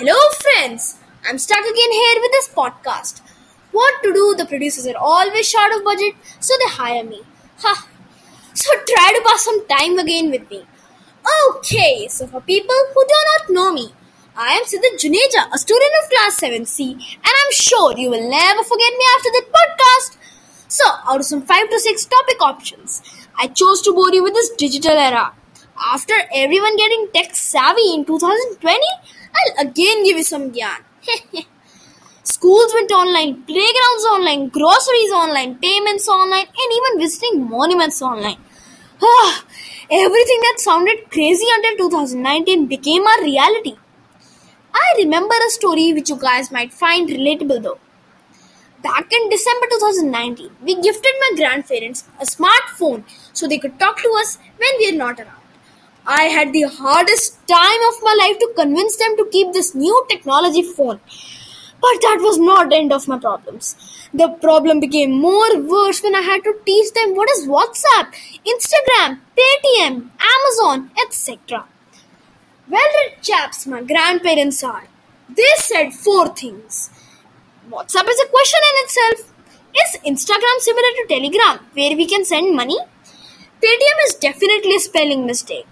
Hello, friends! I'm stuck again here with this podcast. What to do? The producers are always short of budget, so they hire me. Ha! So try to pass some time again with me. Okay, so for people who do not know me, I am Siddharth Juneja, a student of class 7C, and I'm sure you will never forget me after that podcast. So, out of some 5 to 6 topic options, I chose to bore you with this digital era. After everyone getting tech savvy in 2020, I'll again give you some gyan. Schools went online, playgrounds online, groceries online, payments online, and even visiting monuments online. Ah, everything that sounded crazy until 2019 became a reality. I remember a story which you guys might find relatable though. Back in December 2019, we gifted my grandparents a smartphone so they could talk to us when we are not around. I had the hardest time of my life to convince them to keep this new technology phone. But that was not the end of my problems. The problem became more worse when I had to teach them what is WhatsApp, Instagram, Paytm, Amazon, etc. Well read chaps, my grandparents are. They said four things. WhatsApp is a question in itself. Is Instagram similar to Telegram, where we can send money? Paytm is definitely a spelling mistake.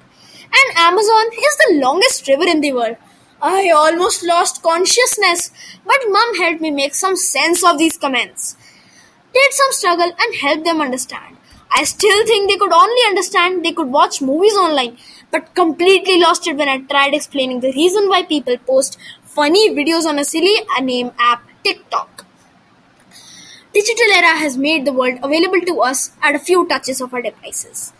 And Amazon is the longest river in the world. I almost lost consciousness, but mum helped me make some sense of these comments. Did some struggle and helped them understand. I still think they could only understand they could watch movies online, but completely lost it when I tried explaining the reason why people post funny videos on a silly name app TikTok. Digital era has made the world available to us at a few touches of our devices.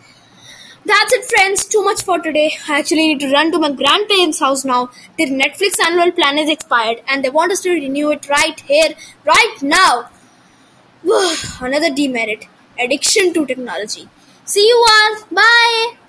That's it, friends. Too much for today. I actually need to run to my grandparents' house now. Their Netflix annual plan is expired and they want us to renew it right here, right now. Another demerit addiction to technology. See you all. Bye.